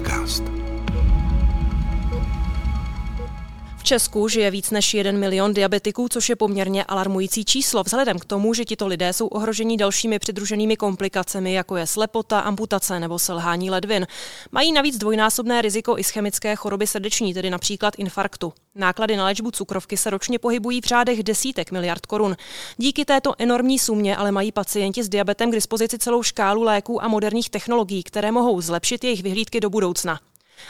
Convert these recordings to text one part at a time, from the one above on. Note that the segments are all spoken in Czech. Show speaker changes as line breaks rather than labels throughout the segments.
podcast.
Česku žije víc než 1 milion diabetiků, což je poměrně alarmující číslo, vzhledem k tomu, že tito lidé jsou ohroženi dalšími přidruženými komplikacemi, jako je slepota, amputace nebo selhání ledvin. Mají navíc dvojnásobné riziko ischemické choroby srdeční, tedy například infarktu. Náklady na léčbu cukrovky se ročně pohybují v řádech desítek miliard korun. Díky této enormní sumě ale mají pacienti s diabetem k dispozici celou škálu léků a moderních technologií, které mohou zlepšit jejich vyhlídky do budoucna.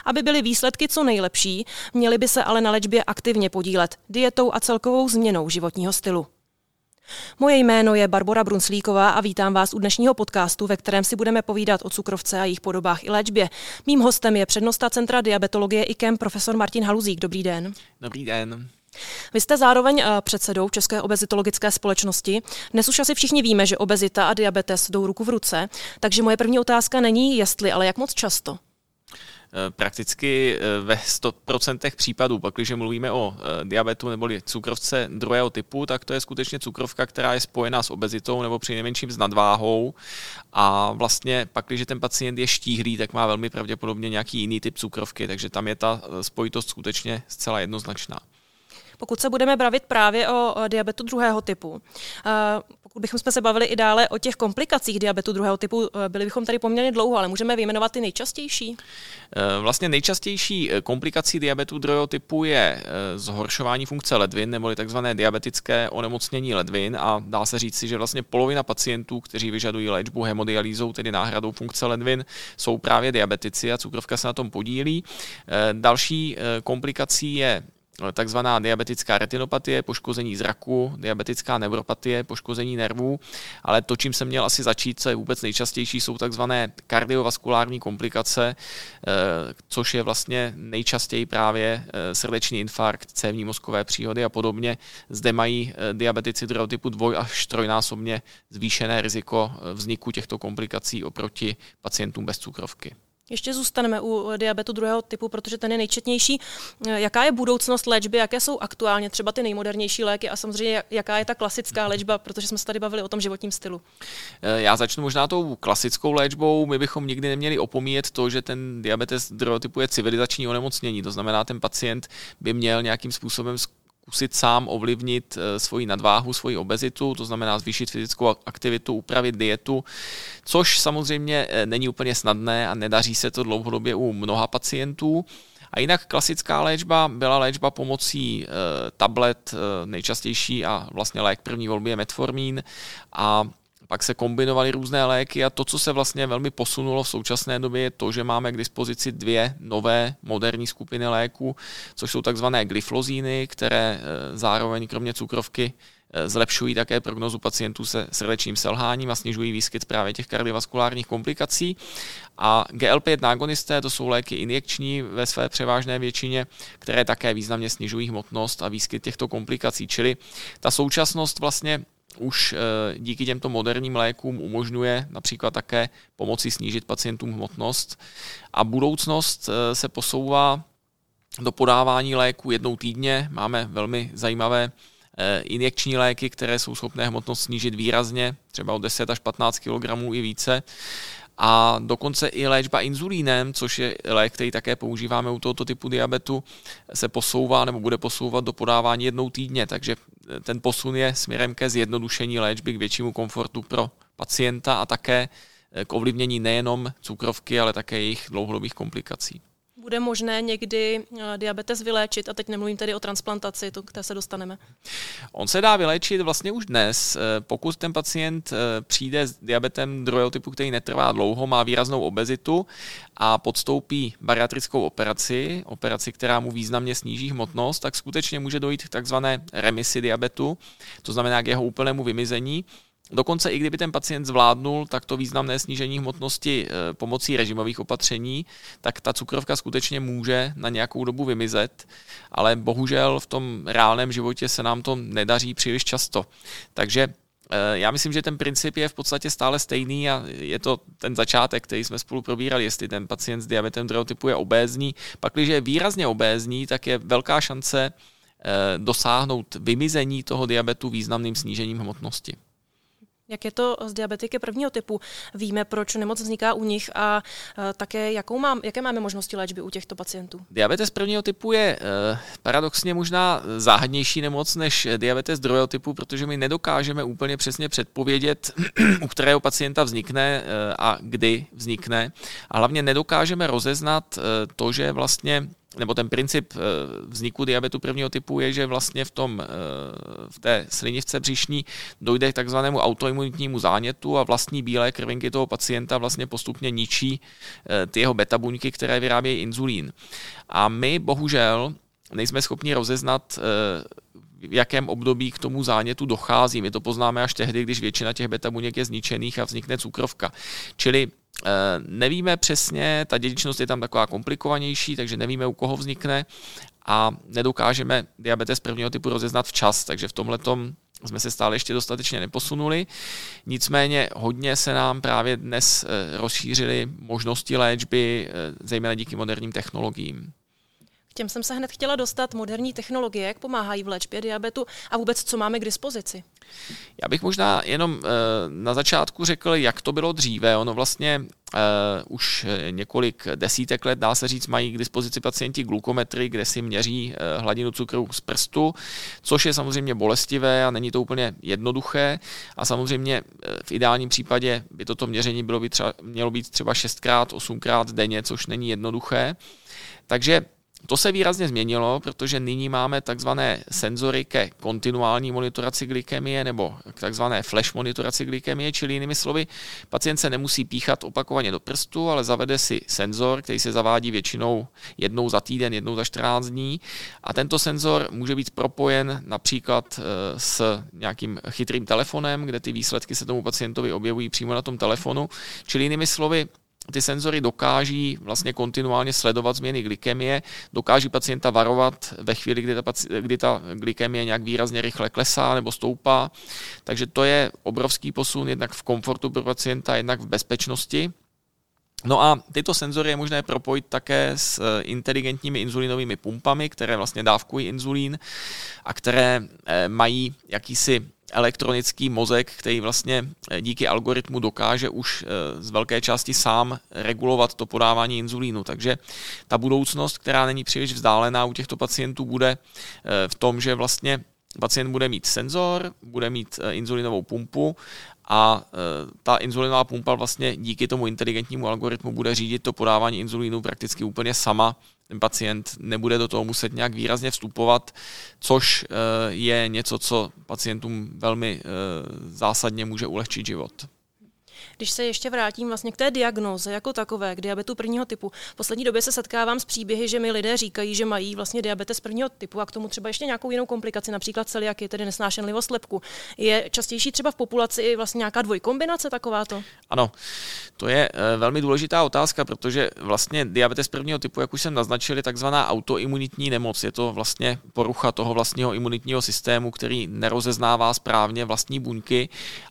Aby byly výsledky co nejlepší, měly by se ale na léčbě aktivně podílet dietou a celkovou změnou životního stylu. Moje jméno je Barbara Brunslíková a vítám vás u dnešního podcastu, ve kterém si budeme povídat o cukrovce a jejich podobách i léčbě. Mým hostem je přednosta Centra diabetologie IKEM profesor Martin Haluzík. Dobrý den.
Dobrý den.
Vy jste zároveň eh, předsedou České obezitologické společnosti. Dnes už asi všichni víme, že obezita a diabetes jdou ruku v ruce, takže moje první otázka není jestli, ale jak moc často.
Eh, prakticky eh, ve 100% případů, pak když mluvíme o eh, diabetu nebo cukrovce druhého typu, tak to je skutečně cukrovka, která je spojená s obezitou nebo při nejmenším s nadváhou. A vlastně pak, když ten pacient je štíhlý, tak má velmi pravděpodobně nějaký jiný typ cukrovky, takže tam je ta spojitost skutečně zcela jednoznačná.
Pokud se budeme bavit právě o diabetu druhého typu, pokud bychom se bavili i dále o těch komplikacích diabetu druhého typu, eh, byli bychom tady poměrně dlouho, ale můžeme vyjmenovat ty nejčastější?
Eh, vlastně nejčastější eh, komplikací diabetu druhého typu je zhoršování funkce ledvin, neboli takzvané diabetické onemocnění ledvin a dá se říct si, že vlastně polovina pacientů, kteří vyžadují léčbu hemodialýzou, tedy náhradou funkce ledvin, jsou právě diabetici a cukrovka se na tom podílí. Další komplikací je takzvaná diabetická retinopatie, poškození zraku, diabetická neuropatie, poškození nervů, ale to, čím jsem měl asi začít, co je vůbec nejčastější, jsou takzvané kardiovaskulární komplikace, eh, což je vlastně nejčastěji právě eh, srdeční infarkt, cévní mozkové příhody a podobně. Zde mají eh, diabetici druhého typu dvoj až trojnásobně zvýšené riziko vzniku těchto komplikací oproti pacientům bez cukrovky.
Ještě zůstaneme u diabetu druhého typu, protože ten je nejčetnější. Jaká je budoucnost léčby, jaké jsou aktuálně třeba ty nejmodernější léky a samozřejmě jaká je ta klasická léčba, protože jsme se tady bavili o tom životním stylu?
Eh, já začnu možná tou klasickou léčbou. My bychom nikdy neměli opomíjet to, že ten diabetes druhého typu je civilizační onemocnění. To znamená, ten pacient by měl nějakým způsobem zkusit sám ovlivnit eh, svoji nadváhu, svoji obezitu, to znamená zvýšit fyzickou aktivitu, upravit dietu, což samozřejmě eh, není úplně snadné a nedaří se to dlouhodobě u mnoha pacientů. A jinak klasická léčba byla léčba pomocí e, tablet, nejčastější a vlastně lék první volby je metformín a pak se kombinovaly různé léky a to, co se vlastně velmi posunulo v současné době, je to, že máme k dispozici dvě nové moderní skupiny léků, což jsou takzvané glyflozíny, které e, zároveň kromě cukrovky e, zlepšují také prognozu pacientů se srdečním selháním a snižují výskyt právě těch kardiovaskulárních komplikací. A GLP-1 agonisté to jsou léky injekční ve své převážné většině, které také významně snižují hmotnost a výskyt těchto komplikací. Čili ta současnost vlastně už eh, díky těmto moderním lékům umožňuje například také pomoci snížit pacientům hmotnost a budoucnost eh, se posouvá do podávání léku jednou týdně. Máme velmi zajímavé eh, injekční léky, které jsou schopné hmotnost snížit výrazně, třeba o 10 až 15 kg i více a dokonce i léčba inzulínem, což je lék, který také používáme u tohoto typu diabetu, se posouvá nebo bude posouvat do podávání jednou týdně, takže ten posun je směrem ke zjednodušení léčby, k většímu komfortu pro pacienta a také k ovlivnění nejenom cukrovky, ale také jejich dlouhodobých komplikací
bude možné někdy eh, diabetes vyléčit, a teď nemluvím tedy o transplantaci, to k té se dostaneme.
On se dá vyléčit vlastně už dnes, eh, pokud ten pacient eh, přijde s diabetem druhého typu, který netrvá dlouho, má výraznou obezitu a podstoupí bariatrickou operaci, operaci, která mu významně sníží hmotnost, tak skutečně může dojít k takzvané remisi diabetu, to znamená k jeho úplnému vymizení. Dokonce i kdyby ten pacient zvládnul takto významné snížení hmotnosti eh, pomocí režimových opatření, tak ta cukrovka skutečně může na nějakou dobu vymizet, ale bohužel v tom reálném životě se nám to nedaří příliš často. Takže eh, já myslím, že ten princip je v podstatě stále stejný a je to ten začátek, který jsme spolu probírali, jestli ten pacient s diabetem druhého typu je obézní. Pak, když je výrazně obézní, tak je velká šance eh, dosáhnout vymizení toho diabetu významným snížením hmotnosti.
Jak je to s diabetiky prvního typu? Víme, proč nemoc vzniká u nich a také jakou mám, jaké máme možnosti léčby u těchto pacientů?
Diabetes prvního typu je eh, paradoxně možná záhadnější nemoc než diabetes druhého typu, protože my nedokážeme úplně přesně předpovědět, u kterého pacienta vznikne eh, a kdy vznikne. A hlavně nedokážeme rozeznat to, že vlastně nebo ten princip eh, vzniku diabetu prvního typu je, že vlastně v, tom, eh, v té slinivce břišní dojde k takzvanému autoimunitnímu zánětu a vlastní bílé krvinky toho pacienta vlastně postupně ničí eh, ty jeho beta buňky, které vyrábějí inzulín. A my bohužel nejsme schopni rozeznat v jakém období k tomu zánětu dochází. My to poznáme až tehdy, když většina těch beta buněk je zničených a vznikne cukrovka. Čili eh, nevíme přesně, ta dědičnost je tam taková komplikovanější, takže nevíme, u koho vznikne a nedokážeme diabetes prvního typu rozeznat včas, takže v tomhle jsme se stále ještě dostatečně neposunuli. Nicméně hodně se nám právě dnes eh, rozšířily možnosti léčby, eh, zejména díky moderním technologiím
těm jsem se hned chtěla dostat. Moderní technologie, jak pomáhají v léčbě diabetu a vůbec co máme k dispozici?
Já bych možná jenom eh, na začátku řekl, jak to bylo dříve. Ono vlastně uh, už několik desítek let, dá se říct, mají k dispozici pacienti glukometry, kde si měří uh, hladinu cukru z prstu, což je samozřejmě bolestivé a není to úplně jednoduché. A samozřejmě v ideálním případě by toto měření bylo by třeba, mělo být třeba 6x, 8x denně, což není jednoduché. Takže to se výrazně změnilo, protože nyní máme takzvané senzory ke kontinuální monitoraci glykemie nebo takzvané flash monitoraci glykemie, čili jinými slovy, pacient se nemusí píchat opakovaně do prstu, ale zavede si senzor, který se zavádí většinou jednou za týden, jednou za 14 dní. A tento senzor může být propojen například eh, s nějakým chytrým telefonem, kde ty výsledky se tomu pacientovi objevují přímo na tom telefonu, čili jinými slovy, ty senzory dokáží vlastně kontinuálně sledovat změny glykemie, dokáží pacienta varovat ve chvíli, kdy ta, kdy ta glykemie nějak výrazně rychle klesá nebo stoupá. Takže to je obrovský posun jednak v komfortu pro pacienta, jednak v bezpečnosti. No a tyto senzory je možné propojit také s eh, inteligentními inzulínovými pumpami, které vlastně dávkují inzulín a které eh, mají jakýsi elektronický mozek, který vlastně eh, díky algoritmu dokáže už eh, z velké části sám regulovat to podávání inzulínu. Takže ta budoucnost, která není příliš vzdálená u těchto pacientů, bude eh, v tom, že vlastně pacient bude mít senzor, bude mít inzulinovou pumpu a ta inzulinová pumpa vlastně díky tomu inteligentnímu algoritmu bude řídit to podávání inzulínu prakticky úplně sama ten pacient nebude do toho muset nějak výrazně vstupovat, což eh, je něco, co pacientům velmi eh, zásadně může ulehčit život.
Když se ještě vrátím vlastně k té diagnoze jako takové, k diabetu prvního typu, v poslední době se setkávám s příběhy, že mi lidé říkají, že mají vlastně diabetes prvního typu a k tomu třeba ještě nějakou jinou komplikaci, například celiaky, tedy nesnášenlivost lepku. Je častější třeba v populaci vlastně nějaká dvojkombinace takováto?
Ano, to je eh, velmi důležitá otázka, protože vlastně diabetes prvního typu, jak už jsem naznačil, je takzvaná autoimunitní nemoc. Je to vlastně porucha toho vlastního imunitního systému, který nerozeznává správně vlastní buňky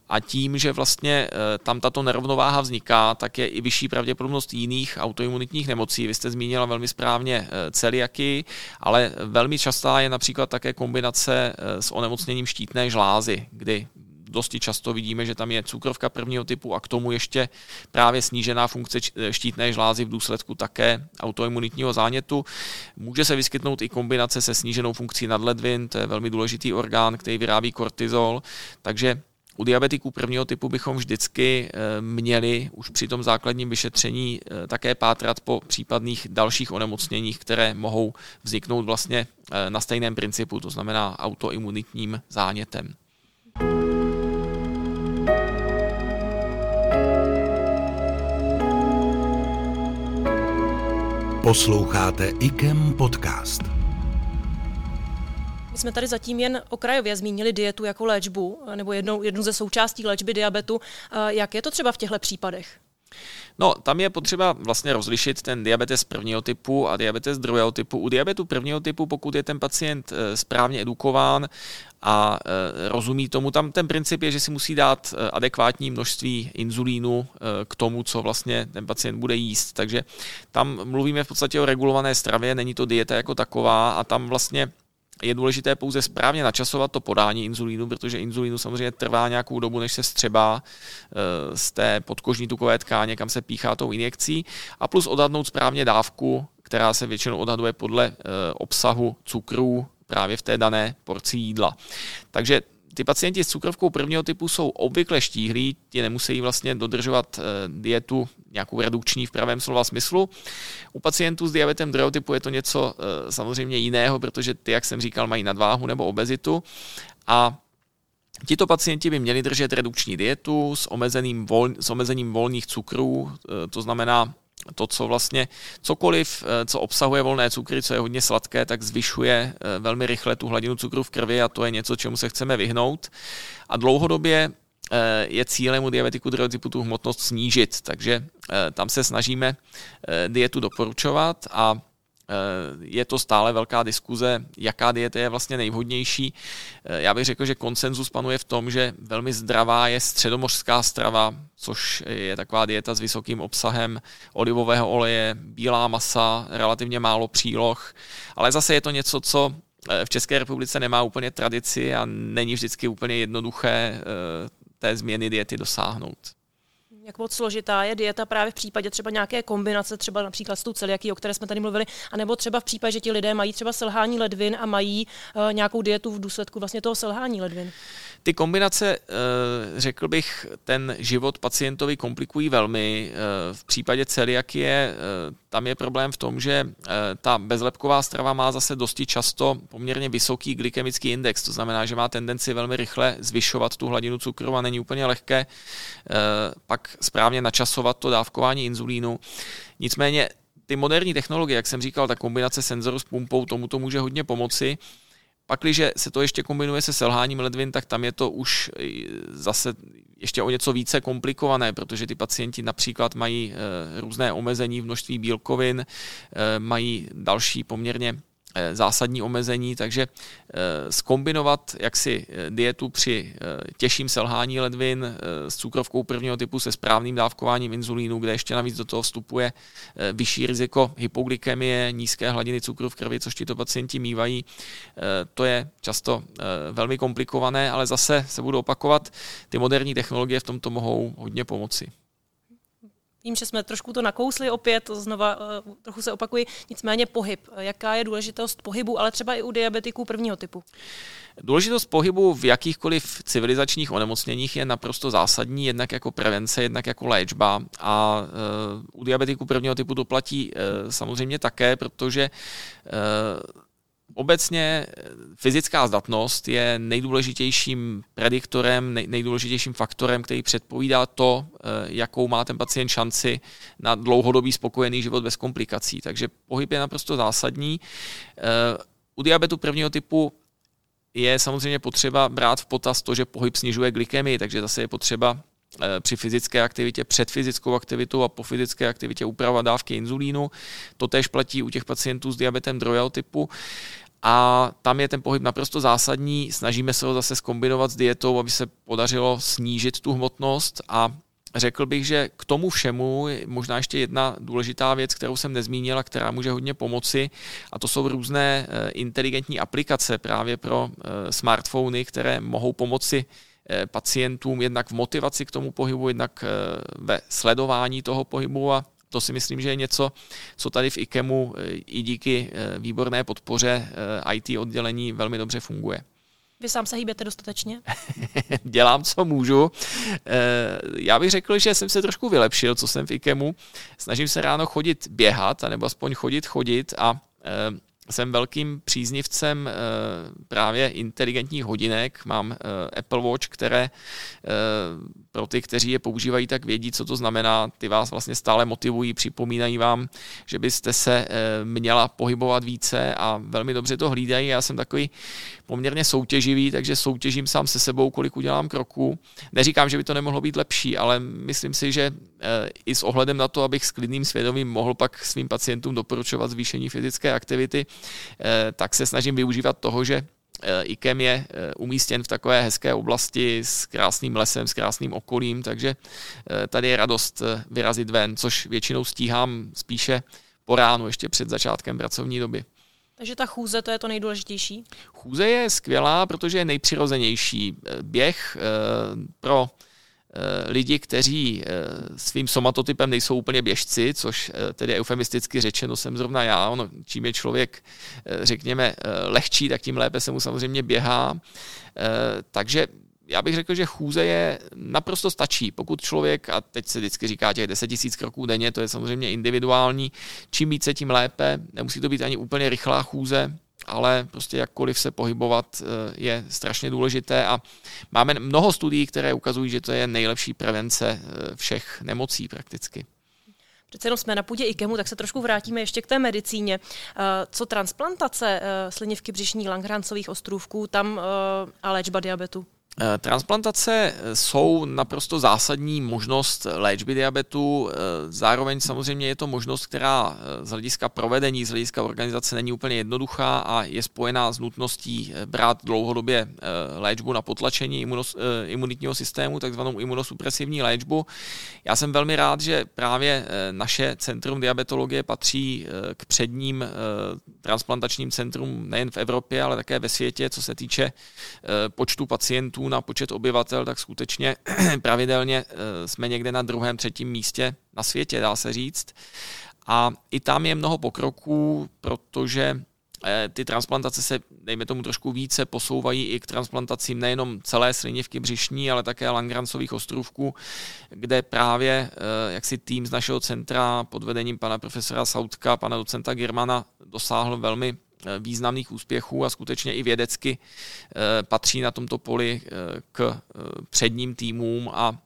a tím, že vlastně eh, tam tato nerovnováha vzniká, tak je i vyšší pravděpodobnost jiných autoimunitních nemocí. Vy jste zmínila velmi správně eh, celiaky, ale velmi častá je například také kombinace eh, s onemocněním štítné žlázy, kdy dosti často vidíme, že tam je cukrovka prvního typu a k tomu ještě právě snížená funkce štítné žlázy v důsledku také autoimunitního zánětu. Může se vyskytnout i kombinace se sníženou funkcí nadledvin, to je velmi důležitý orgán, který vyrábí kortizol, takže u diabetiků prvního typu bychom vždycky eh, měli už při tom základním vyšetření eh, také pátrat po případných dalších onemocněních, které mohou vzniknout vlastně eh, na stejném principu, to znamená autoimunitním zánětem.
Posloucháte IKEM podcast. My jsme tady zatím jen okrajově zmínili dietu jako léčbu, nebo jednou, jednu ze součástí léčby diabetu. Jak je to třeba v těchto případech?
No, tam je potřeba vlastně rozlišit ten diabetes prvního typu a diabetes druhého typu. U diabetu prvního typu, pokud je ten pacient eh, správně edukován a eh, rozumí tomu, tam ten princip je, že si musí dát eh, adekvátní množství inzulínu k tomu, co vlastně ten pacient bude jíst. Takže tam mluvíme v podstatě o regulované stravě, není to dieta jako taková a tam vlastně je důležité pouze správně načasovat to podání inzulínu, protože inzulínu samozřejmě trvá nějakou dobu, než se střebá eh, z té podkožní tukové tkáně, kam se píchá tou injekcí, a plus odhadnout správně dávku, která se většinou odhaduje podle eh, obsahu cukrů právě v té dané porci jídla. Takže ty pacienti s cukrovkou prvního typu jsou obvykle štíhlí, ti nemusí vlastně dodržovat eh, dietu nějakou redukční v pravém slova smyslu. U pacientů s diabetem druhého typu je to něco eh, samozřejmě jiného, protože ty, jak jsem říkal, mají nadváhu nebo obezitu a Tito pacienti by měli držet redukční dietu s, omezeným vol, s omezením volných cukrů, eh, to znamená to, co vlastně cokoliv, eh, co obsahuje volné cukry, co je hodně sladké, tak zvyšuje eh, velmi rychle tu hladinu cukru v krvi a to je něco, čemu se chceme vyhnout. A dlouhodobě eh, je cílem u diabetiku druhého typu tu hmotnost snížit, takže tam se snažíme dietu doporučovat a je to stále velká diskuze, jaká dieta je vlastně nejvhodnější. Eh, já bych řekl, že konsenzus panuje v tom, že velmi zdravá je středomořská strava, což je taková dieta s vysokým obsahem olivového oleje, bílá masa, relativně málo příloh, ale zase je to něco, co eh, v České republice nemá úplně tradici a není vždycky úplně jednoduché té změny diety dosáhnout
jak moc složitá je dieta právě v případě třeba nějaké kombinace, třeba například s tou celiaký, o které jsme tady mluvili, anebo třeba v případě, že ti lidé mají třeba selhání ledvin a mají uh, nějakou dietu v důsledku vlastně toho selhání ledvin.
Ty kombinace, uh, řekl bych, ten život pacientovi komplikují velmi. Uh, v případě celiakie tam je problém v tom, že ta bezlepková strava má zase dosti často poměrně vysoký glykemický index, to znamená, že má tendenci velmi rychle zvyšovat tu hladinu cukru a není úplně lehké pak správně načasovat to dávkování inzulínu. Nicméně ty moderní technologie, jak jsem říkal, ta kombinace senzoru s pumpou, tomu to může hodně pomoci. Pakliže se to ještě kombinuje se selháním ledvin, tak tam je to už zase ještě o něco více komplikované, protože ty pacienti například mají eh, různé omezení v množství bílkovin, eh, mají další poměrně Eh, zásadní omezení, takže skombinovat eh, jaksi eh, dietu při těžším selhání ledvin s cukrovkou prvního typu se správným dávkováním inzulínu, kde ještě navíc do toho vstupuje vyšší riziko hypoglykemie, nízké hladiny cukru v krvi, což tito pacienti mývají, to je často velmi komplikované, ale zase se budu opakovat, ty moderní technologie v tomto mohou hodně pomoci.
Vím, že jsme trošku to nakousli opět, znova uh, trochu se opakuji, nicméně pohyb. Jaká je důležitost pohybu, ale třeba i u diabetiků prvního typu?
Důležitost pohybu v jakýchkoliv civilizačních onemocněních je naprosto zásadní, jednak jako prevence, jednak jako léčba. A uh, u diabetiků prvního typu to platí uh, samozřejmě také, protože Obecně eh, fyzická zdatnost je nejdůležitějším prediktorem, nejdůležitějším faktorem, který předpovídá to, eh, jakou má ten pacient šanci na dlouhodobý spokojený život bez komplikací. Takže pohyb je naprosto zásadní. Eh, u diabetu prvního typu je samozřejmě potřeba brát v potaz to, že pohyb snižuje glykemii, takže zase je potřeba při fyzické aktivitě, před fyzickou aktivitou a po fyzické aktivitě upravovat dávky inzulínu. To tež platí u těch pacientů s diabetem druhého typu a tam je ten pohyb naprosto zásadní. Snažíme se ho zase skombinovat s dietou, aby se podařilo snížit tu hmotnost a Řekl bych, že k tomu všemu je možná ještě jedna důležitá věc, kterou jsem nezmínil a která může hodně pomoci, a to jsou různé eh, inteligentní aplikace právě pro eh, smartfony, které mohou pomoci eh, pacientům jednak v motivaci k tomu pohybu, jednak ve sledování toho pohybu a to si myslím, že je něco, co tady v IKEMu eh, i díky eh, výborné podpoře eh, IT oddělení velmi dobře funguje.
Vy sám se hýbete dostatečně?
Dělám, co můžu. Já bych řekl, že jsem se trošku vylepšil, co jsem v IKEMu. Snažím se ráno chodit běhat, anebo aspoň chodit, chodit a jsem velkým příznivcem právě inteligentních hodinek. Mám Apple Watch, které pro ty, kteří je používají, tak vědí, co to znamená. Ty vás vlastně stále motivují, připomínají vám, že byste se eh, měla pohybovat více a velmi dobře to hlídají. Já jsem takový poměrně soutěživý, takže soutěžím sám se sebou, kolik udělám kroků. Neříkám, že by to nemohlo být lepší, ale myslím si, že eh, i s ohledem na to, abych s klidným svědomím mohl pak svým pacientům doporučovat zvýšení fyzické aktivity, eh, tak se snažím využívat toho, že Eh, IKEM je eh, umístěn v takové hezké oblasti s krásným lesem, s krásným okolím, takže tady je radost vyrazit ven, což většinou stíhám spíše po ránu, ještě před začátkem pracovní doby.
Takže ta chůze, to je to nejdůležitější?
Chůze je skvělá, protože je nejpřirozenější. Běh pro lidi, kteří svým somatotypem nejsou úplně běžci, což tedy eufemisticky řečeno jsem zrovna já. Ono, čím je člověk, řekněme, lehčí, tak tím lépe se mu samozřejmě běhá. Takže já bych řekl, že chůze je naprosto stačí. Pokud člověk, a teď se vždycky říká těch 10 000 kroků denně, to je samozřejmě individuální, čím více, tím lépe. Nemusí to být ani úplně rychlá chůze, ale prostě jakkoliv se pohybovat eh, je strašně důležité a máme mnoho studií, které ukazují, že to je nejlepší prevence eh, všech nemocí prakticky.
Přece jenom jsme na půdě IKEMu, tak se trošku vrátíme ještě k té medicíně. Eh, co transplantace slinivky břišní Langhrancových ostrůvků tam a léčba diabetu?
Eh, transplantace eh, jsou naprosto zásadní možnost léčby diabetu, eh, zároveň samozřejmě je to možnost, která z hlediska provedení, z hlediska organizace není úplně jednoduchá a je spojená s nutností brát dlouhodobě léčbu na potlačení imunitního systému, takzvanou imunosupresivní léčbu. Já jsem velmi rád, že právě naše Centrum diabetologie patří k předním transplantačním centrum nejen v Evropě, ale také ve světě, co se týče počtu pacientů na počet obyvatel, tak skutečně pravidelně eh, jsme někde na druhém, třetím místě na světě, dá se říct. A i tam je mnoho pokroků, protože eh, ty transplantace se, dejme tomu, trošku více posouvají i k transplantacím nejenom celé slinivky břišní, ale také Langrancových ostrovků, kde právě eh, jaksi tým z našeho centra pod vedením pana profesora Sautka, pana docenta Germana dosáhl velmi významných úspěchů a skutečně i vědecky eh, patří na tomto poli eh, k předním týmům a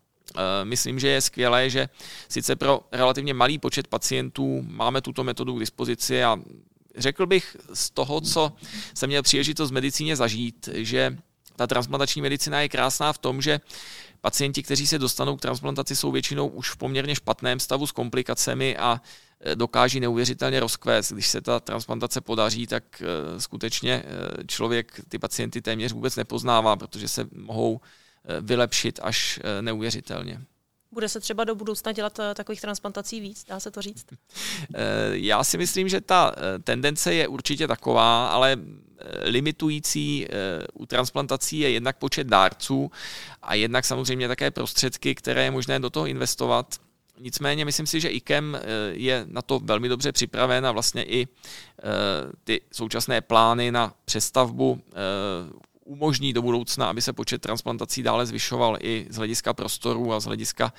Myslím, že je skvělé, že sice pro relativně malý počet pacientů máme tuto metodu k dispozici a řekl bych z toho, co jsem měl příležitost v medicíně zažít, že ta transplantační medicina je krásná v tom, že pacienti, kteří se dostanou k transplantaci, jsou většinou už v poměrně špatném stavu s komplikacemi a Eh, dokáží neuvěřitelně rozkvést. Když se ta transplantace podaří, tak eh, skutečně eh, člověk ty pacienty téměř vůbec nepoznává, protože se mohou vylepšit až neuvěřitelně.
Bude se třeba do budoucna dělat takových transplantací víc, dá se to říct?
Já si myslím, že ta tendence je určitě taková, ale limitující u transplantací je jednak počet dárců a jednak samozřejmě také prostředky, které je možné do toho investovat. Nicméně myslím si, že IKEM eh, je na to velmi dobře připraven a vlastně i eh, ty současné plány na přestavbu eh, umožní do budoucna, aby se počet transplantací dále zvyšoval i z hlediska prostoru a z hlediska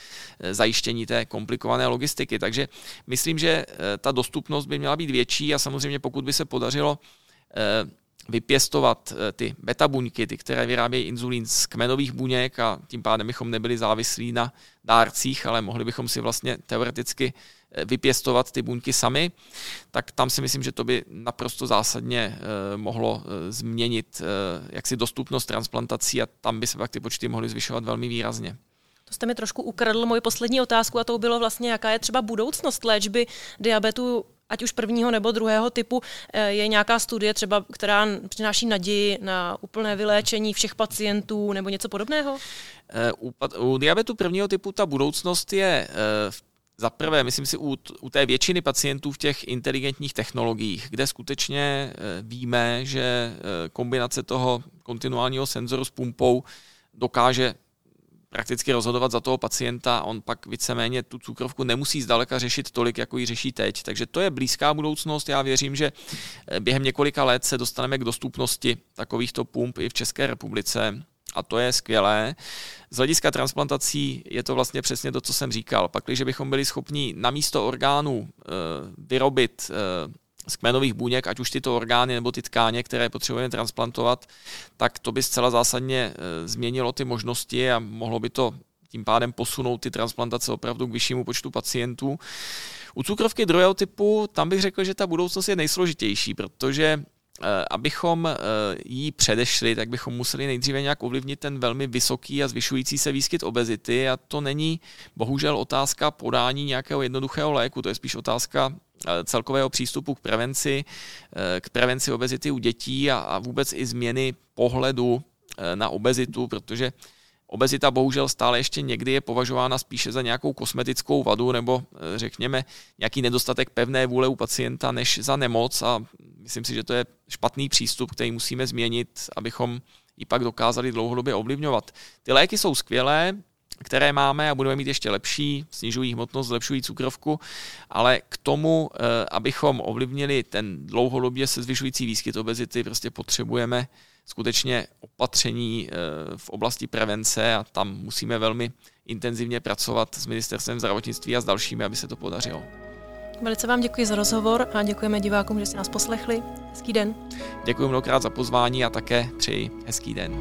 zajištění té komplikované logistiky. Takže myslím, že ta dostupnost by měla být větší a samozřejmě pokud by se podařilo vypěstovat eh, ty beta buňky, ty, které vyrábějí inzulín z kmenových buněk a tím pádem bychom nebyli závislí na dárcích, ale mohli bychom si vlastně teoreticky eh, vypěstovat ty buňky sami, tak tam si myslím, že to by naprosto zásadně eh, mohlo změnit jaksi dostupnost transplantací a tam by se pak ty počty mohly zvyšovat velmi výrazně.
To jste mi trošku ukradl moji poslední otázku a to bylo vlastně, jaká je třeba budoucnost léčby diabetu ať už prvního nebo druhého typu, eh, je nějaká studie třeba, která přináší naději na úplné vyléčení všech pacientů nebo něco podobného?
Eh, u, u diabetu prvního typu ta budoucnost je v eh, za prvé, myslím si, u, u té většiny pacientů v těch inteligentních technologiích, kde skutečně víme, že kombinace toho kontinuálního senzoru s pumpou dokáže prakticky rozhodovat za toho pacienta, on pak víceméně tu cukrovku nemusí zdaleka řešit tolik, jako ji řeší teď. Takže to je blízká budoucnost. Já věřím, že eh, během několika let se dostaneme k dostupnosti takovýchto pump i v České republice a to je skvělé. Z hlediska transplantací je to vlastně přesně to, co jsem říkal. Pak, když bychom byli schopni na místo orgánů e, vyrobit e, z kmenových buněk, ať už tyto orgány nebo ty tkáně, které potřebujeme transplantovat, tak to by zcela zásadně e, změnilo ty možnosti a mohlo by to tím pádem posunout ty transplantace opravdu k vyššímu počtu pacientů. U cukrovky druhého typu, tam bych řekl, že ta budoucnost je nejsložitější, protože e, abychom e, jí předešli, tak bychom museli nejdříve nějak ovlivnit ten velmi vysoký a zvyšující se výskyt obezity a to není bohužel otázka podání nějakého jednoduchého léku, to je spíš otázka Eh, celkového přístupu k prevenci, eh, k prevenci obezity u dětí a, a vůbec i změny pohledu eh, na obezitu, protože obezita bohužel stále ještě někdy je považována spíše za nějakou kosmetickou vadu nebo eh, řekněme nějaký nedostatek pevné vůle u pacienta než za nemoc a myslím si, že to je špatný přístup, který musíme změnit, abychom ji pak dokázali dlouhodobě ovlivňovat. Ty léky jsou skvělé, které máme a budeme mít ještě lepší, snižují hmotnost, zlepšují cukrovku, ale k tomu, eh, abychom ovlivnili ten dlouhodobě se zvyšující výskyt obezity, prostě potřebujeme skutečně opatření eh, v oblasti prevence a tam musíme velmi intenzivně pracovat s ministerstvem zdravotnictví a s dalšími, aby se to podařilo.
Velice vám děkuji za rozhovor a děkujeme divákům, že jste nás poslechli. Hezký den.
Děkuji mnohokrát za pozvání a také přeji hezký den.